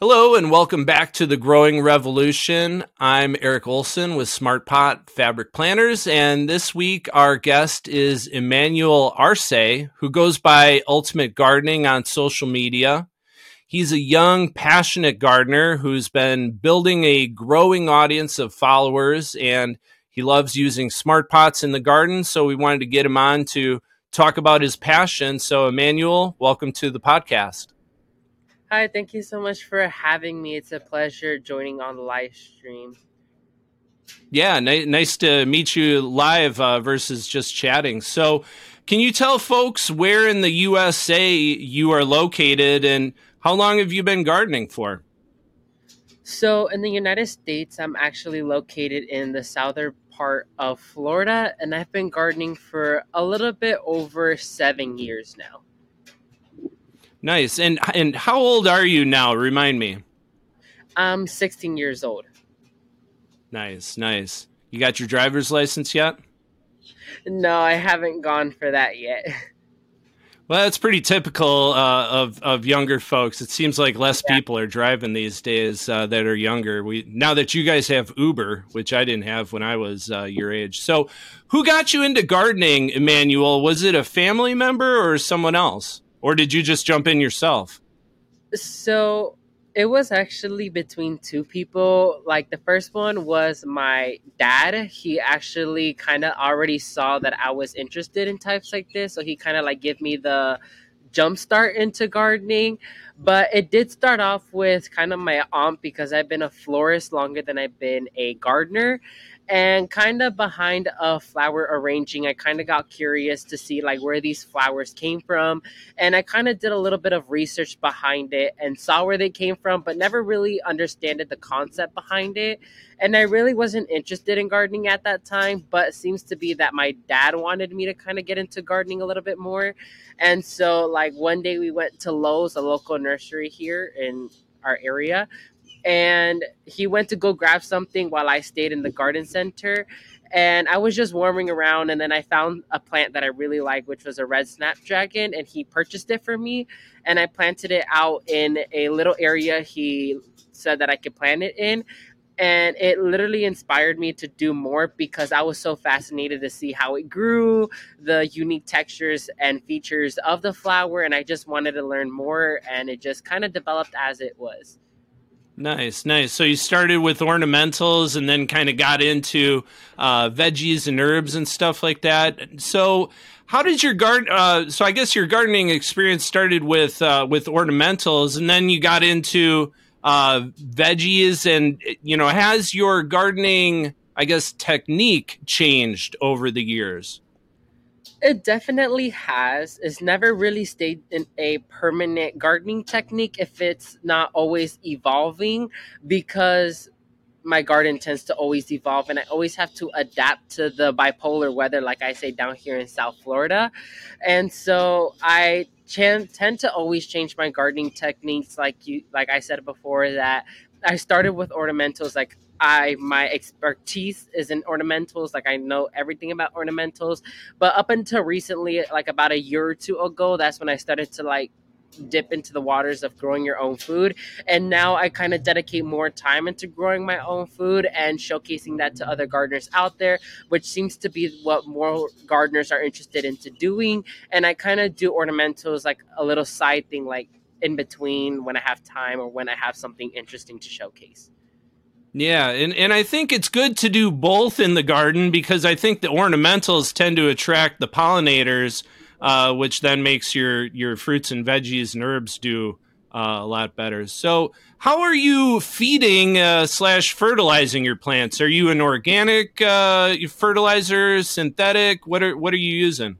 Hello and welcome back to the Growing Revolution. I'm Eric Olson with Smart Pot Fabric Planters, and this week our guest is Emmanuel Arce, who goes by Ultimate Gardening on social media. He's a young, passionate gardener who's been building a growing audience of followers, and he loves using smart pots in the garden. So we wanted to get him on to talk about his passion. So, Emmanuel, welcome to the podcast. Hi, thank you so much for having me. It's a pleasure joining on the live stream. Yeah, nice to meet you live uh, versus just chatting. So, can you tell folks where in the USA you are located and how long have you been gardening for? So, in the United States, I'm actually located in the southern part of Florida, and I've been gardening for a little bit over seven years now. Nice. And and how old are you now? Remind me. I'm 16 years old. Nice, nice. You got your driver's license yet? No, I haven't gone for that yet. Well, that's pretty typical uh, of of younger folks. It seems like less Yeah. people are driving these days uh, that are younger. We now that you guys have Uber, which I didn't have when I was uh, your age. So, who got you into gardening, Emmanuel? Was it a family member or someone else, or did you just jump in yourself? So it was actually between two people. Like the first one was my dad. He actually kind of already saw that I was interested in types like this, so he kind of like give me the jump start into gardening. But it did start off with kind of my aunt because I've been a florist longer than I've been a gardener. And kind of behind a flower arranging, I kind of got curious to see like where these flowers came from and I kind of did a little bit of research behind it and saw where they came from, but never really understood the concept behind it. And I really wasn't interested in gardening at that time, but it seems to be that my dad wanted me to kind of get into gardening a little bit more. And so, like, one day we went to Lowe's, a local nursery here in our area, and he went to go grab something while I stayed in the garden center and I was just warming around, and then I found a plant that I really like, which was a red snapdragon, and he purchased it for me, and I planted it out in a little area he said that I could plant it in. And it literally inspired me to do more because I was so fascinated to see how it grew, the unique textures and features of the flower, and I just wanted to learn more, and it just kind of developed as it was. Nice, nice. So you started with ornamentals and then kind of got into uh, veggies and herbs and stuff like that. So, how did your garden? Uh, so I guess your gardening experience started with uh, with ornamentals, and then you got into uh, veggies. And you know, has your gardening, I guess, technique changed over the years? It definitely has. It's never really stayed in a permanent gardening technique if it's not always evolving because my garden tends to always evolve and I always have to adapt to the bipolar weather, like I say down here in South Florida. And so I chan- tend to always change my gardening techniques, like you, like I said before, that I started with ornamentals. Like I, my expertise is in ornamentals. Like I know everything about ornamentals. But up until recently, like about a year or two ago, that's when I started to like dip into the waters of growing your own food. And now I kind of dedicate more time into growing my own food and showcasing that to other gardeners out there, which seems to be what more gardeners are interested into doing. And I kind of do ornamentals like a little side thing, like in between when I have time or when I have something interesting to showcase. Yeah, and, and I think it's good to do both in the garden because I think the ornamentals tend to attract the pollinators, uh, which then makes your your fruits and veggies and herbs do uh, a lot better. So, how are you feeding uh, slash fertilizing your plants? Are you an organic uh, fertilizer, synthetic? What are what are you using?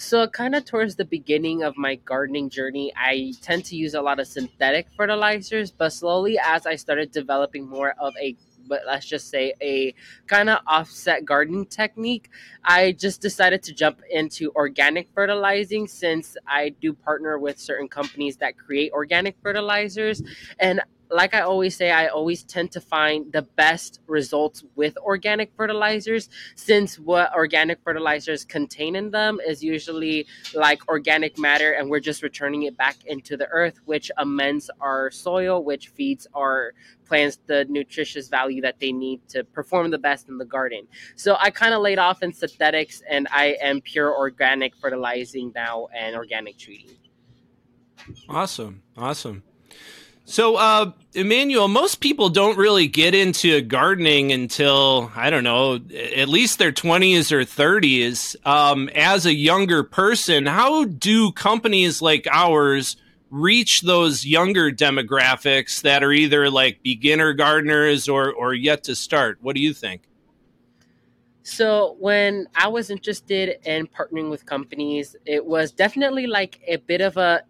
So, kind of towards the beginning of my gardening journey, I tend to use a lot of synthetic fertilizers, but slowly as I started developing more of a but let's just say a kind of offset gardening technique, I just decided to jump into organic fertilizing since I do partner with certain companies that create organic fertilizers. And like I always say, I always tend to find the best results with organic fertilizers since what organic fertilizers contain in them is usually like organic matter and we're just returning it back into the earth, which amends our soil, which feeds our plants the nutritious value that they need to perform the best in the garden. So I kind of laid off in synthetics and I am pure organic fertilizing now and organic treating. Awesome. Awesome. So, uh, Emmanuel, most people don't really get into gardening until, I don't know, at least their 20s or 30s. Um, as a younger person, how do companies like ours reach those younger demographics that are either like beginner gardeners or, or yet to start? What do you think? So, when I was interested in partnering with companies, it was definitely like a bit of a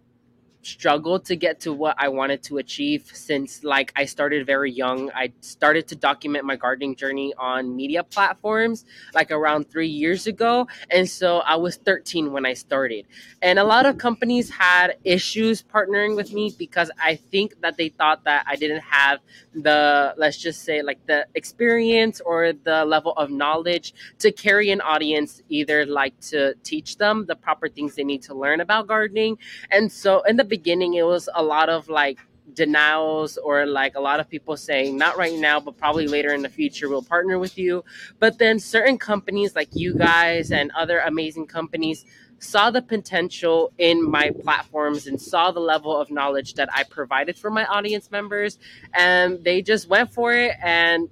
struggled to get to what I wanted to achieve since like I started very young. I started to document my gardening journey on media platforms like around 3 years ago and so I was 13 when I started. And a lot of companies had issues partnering with me because I think that they thought that I didn't have the let's just say like the experience or the level of knowledge to carry an audience either like to teach them the proper things they need to learn about gardening. And so in the beginning, it was a lot of like denials or like a lot of people saying not right now but probably later in the future we'll partner with you. But then certain companies like you guys and other amazing companies saw the potential in my platforms and saw the level of knowledge that I provided for my audience members and they just went for it and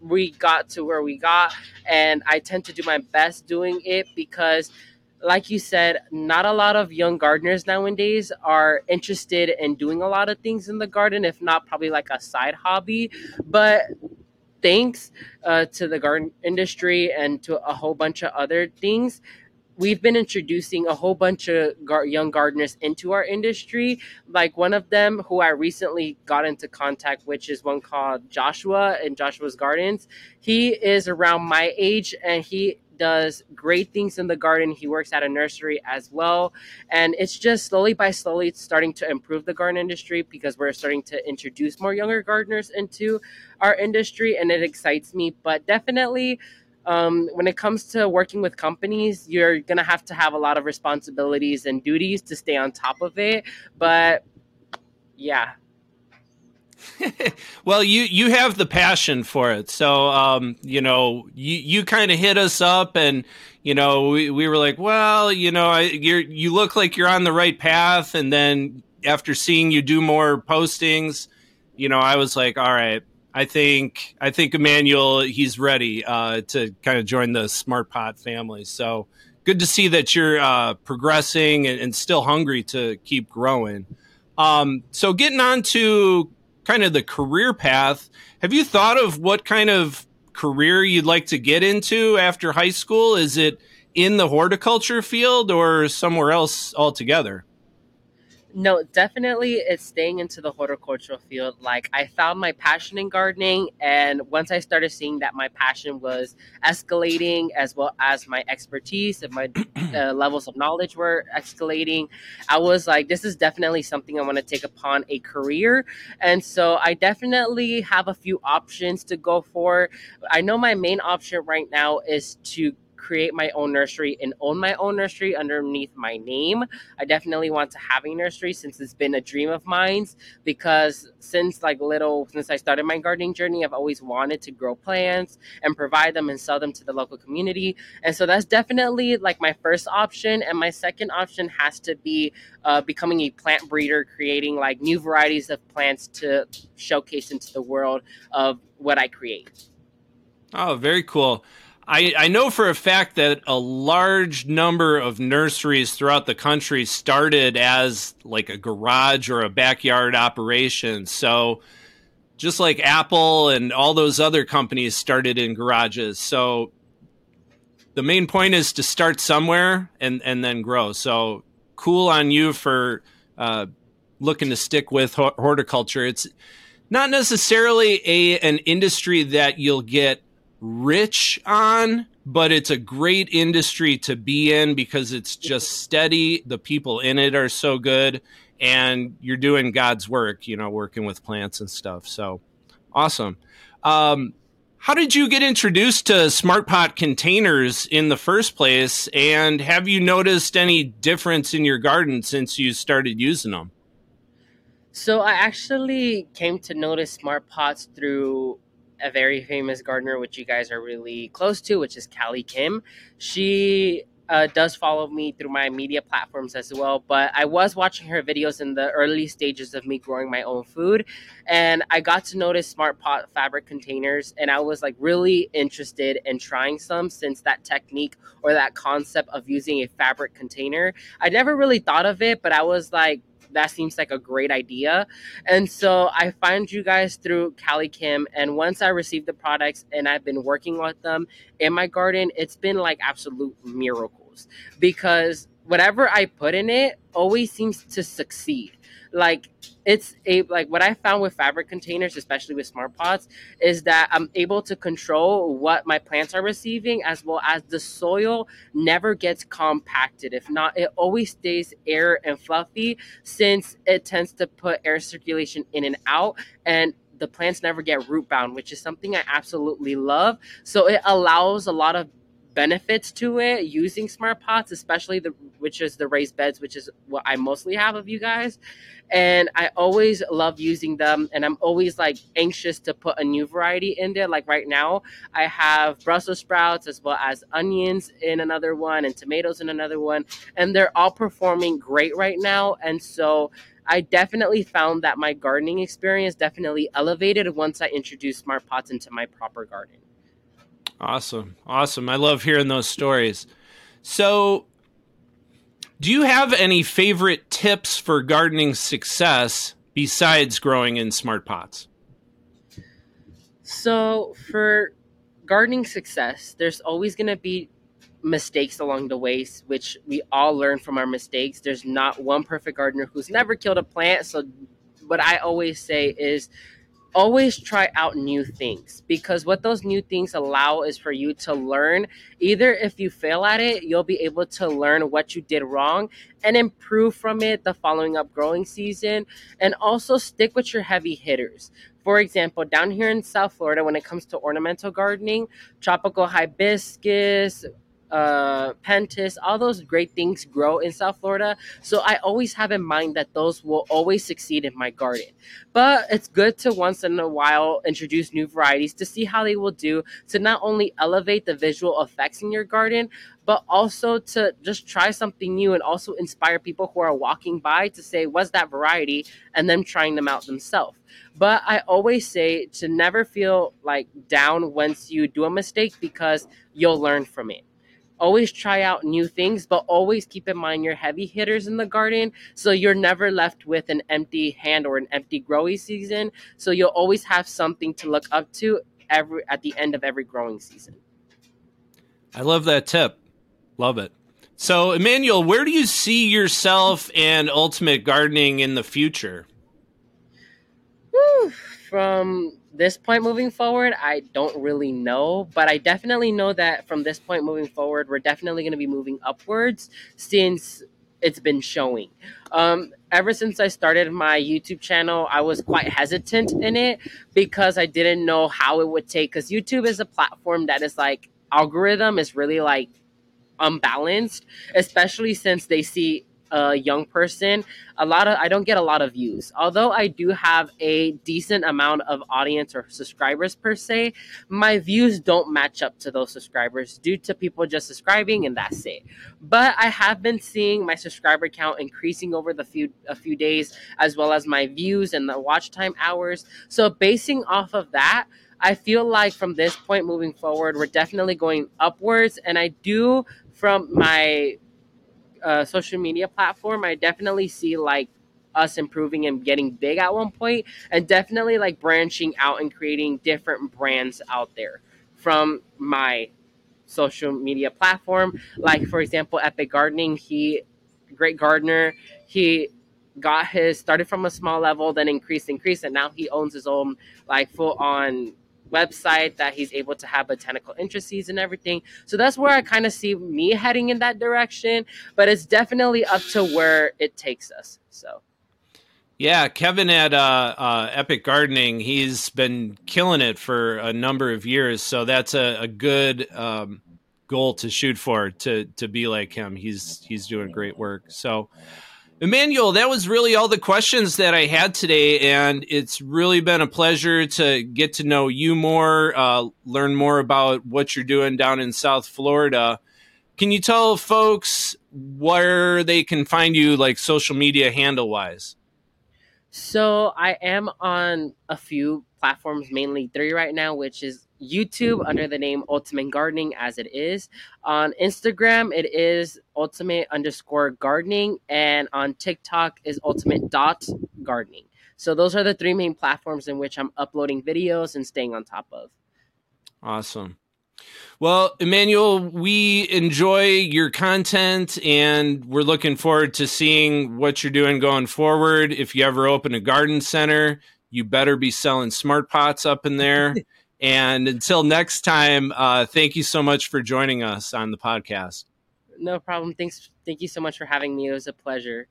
we got to where we got and I tend to do my best doing it because like you said, not a lot of young gardeners nowadays are interested in doing a lot of things in the garden, if not probably like a side hobby. But thanks uh, to the garden industry and to a whole bunch of other things, we've been introducing a whole bunch of gar- young gardeners into our industry. Like one of them who I recently got into contact, which is one called Joshua in Joshua's Gardens. He is around my age and he does great things in the garden. He works at a nursery as well. And it's just slowly by slowly starting to improve the garden industry because we're starting to introduce more younger gardeners into our industry. And it excites me. But definitely, um, when it comes to working with companies, you're to have to have a lot of responsibilities and duties to stay on top of it. But yeah, well, you you have the passion for it, so um, you know you you kind of hit us up, and you know we, we were like, well, you know, I, you you look like you're on the right path, and then after seeing you do more postings, you know, I was like, all right, I think I think Emmanuel he's ready uh, to kind of join the Smart Pot family. So good to see that you're uh, progressing and, and, still hungry to keep growing. Um, so getting on to kind of the career path. Have you thought of what kind of career you'd like to get into after high school? Is it in the horticulture field or somewhere else altogether? No, definitely it's staying into the horticultural field. Like I found my passion in gardening and once I started seeing that my passion was escalating as well as my expertise and my uh, levels of knowledge were escalating, I was like this is definitely something I want to take upon a career. And so I definitely have a few options to go for. I know my main option right now is to create my own nursery and own my own nursery underneath my name. I definitely want to have a nursery since it's been a dream of mine because since like little since I started my gardening journey, I've always wanted to grow plants and provide them and sell them to the local community. And so that's definitely like my first option. And my second option has to be uh, becoming a plant breeder, creating like new varieties of plants to showcase into the world of what I create. Oh, very cool. I, I know for a fact that a large number of nurseries throughout the country started as like a garage or a backyard operation. So just like Apple and all those other companies started in garages. So the main point is to start somewhere and, and then grow. So cool on you for uh, looking to stick with horticulture. It's not necessarily a an industry that you'll get rich on, but it's a great industry to be in because it's just steady. The people in it are so good. and you're doing God's work, you know, working with plants and stuff. So awesome. Um, how did you get introduced to Smart Pot containers in the first place? And have you noticed any difference in your garden since you started using them? So I actually came to notice smart pots through a very famous gardener, which you guys are really close to, which is Cali Kim. She uh, does follow me through my media platforms as well. But I was watching her videos in the early stages of me growing my own food, and I got to notice smart pot fabric containers, and I was like really interested in trying some since that technique or that concept of using a fabric container. I never really thought of it, but I was like, that seems like a great idea. And so I find you guys through Cali Kim. And once I received the products and I've been working with them in my garden, it's been like absolute miracles because whatever I put in it always seems to succeed. Like it's a like what I found with fabric containers, especially with smart pots, is that I'm able to control what my plants are receiving as well as the soil never gets compacted. If not, it always stays air and fluffy since it tends to put air circulation in and out and the plants never get root bound, which is something I absolutely love. So it allows a lot of benefits to it using smart pots, especially the which is the raised beds, which is what I mostly have of you guys. And I always love using them, and I'm always like anxious to put a new variety in there. Like right now, I have Brussels sprouts as well as onions in another one, and tomatoes in another one, and they're all performing great right now. And so I definitely found that my gardening experience definitely elevated once I introduced smart pots into my proper garden. Awesome. Awesome. I love hearing those stories. So, do you have any favorite tips for gardening success besides growing in smart pots? So, for gardening success, there's always going to be mistakes along the way, which we all learn from our mistakes. There's not one perfect gardener who's never killed a plant. So, what I always say is always try out new things because what those new things allow is for you to learn. Either if you fail at it, you'll be able to learn what you did wrong and improve from it the following up growing season. And also stick with your heavy hitters. For example, down here in South Florida, when it comes to ornamental gardening, tropical hibiscus, uh, pentas, all those great things grow in South Florida. So I always have in mind that those will always succeed in my garden. But it's good to once in a while introduce new varieties to see how they will do to not only elevate the visual effects in your garden, but also to just try something new and also inspire people who are walking by to say, What's that variety? and then trying them out themselves. But I always say to never feel like down once you do a mistake because you'll learn from it always try out new things, but always keep in mind your heavy hitters in the garden. So you're never left with an empty hand or an empty growing season. So you'll always have something to look up to every at the end of every growing season. I love that tip. Love it. So, Emmanuel, where do you see yourself and ultimate gardening in the future? Woo, from this point moving forward, I don't really know, but I definitely know that from this point moving forward, we're definitely going to be moving upwards since it's been showing. Um, ever since I started my YouTube channel, I was quite hesitant in it because I didn't know how it would take. Because YouTube is a platform that is like algorithm is really like unbalanced, especially since they see a young person, a lot of I don't get a lot of views. Although I do have a decent amount of audience or subscribers per se, my views don't match up to those subscribers due to people just subscribing and that's it. But I have been seeing my subscriber count increasing over the few a few days as well as my views and the watch time hours. So basing off of that, I feel like from this point moving forward, we're definitely going upwards. And I do, from my uh, social media platform, I definitely see like us improving and getting big at one point, and definitely like branching out and creating different brands out there from my social media platform. Like for example, Epic Gardening, he great gardener. He got his started from a small level, then increased, increased, and now he owns his own like full on website that he's able to have botanical interests and everything. So that's where I kind of see me heading in that direction. But it's definitely up to where it takes us. So Yeah, Kevin at uh, uh, Epic Gardening, he's been killing it for a number of years. So that's a, a good um, goal to shoot for to to be like him. He's he's doing great work. So Emmanuel, that was really all the questions that I had today, and it's really been a pleasure to get to know you more, uh, learn more about what you're doing down in South Florida. Can you tell folks where they can find you, like social media handle wise? So I am on a few platforms, mainly three right now, which is YouTube under the name Ultimate Gardening as it is. On Instagram, it is Ultimate underscore gardening, and on TikTok is Ultimate dot gardening. So those are the three main platforms in which I'm uploading videos and staying on top of. Awesome. Well, Emmanuel, we enjoy your content and we're looking forward to seeing what you're doing going forward. If you ever open a garden center, you better be selling smart pots up in there. and until next time, uh, thank you so much for joining us on the podcast. No problem. Thanks. Thank you so much for having me. It was a pleasure.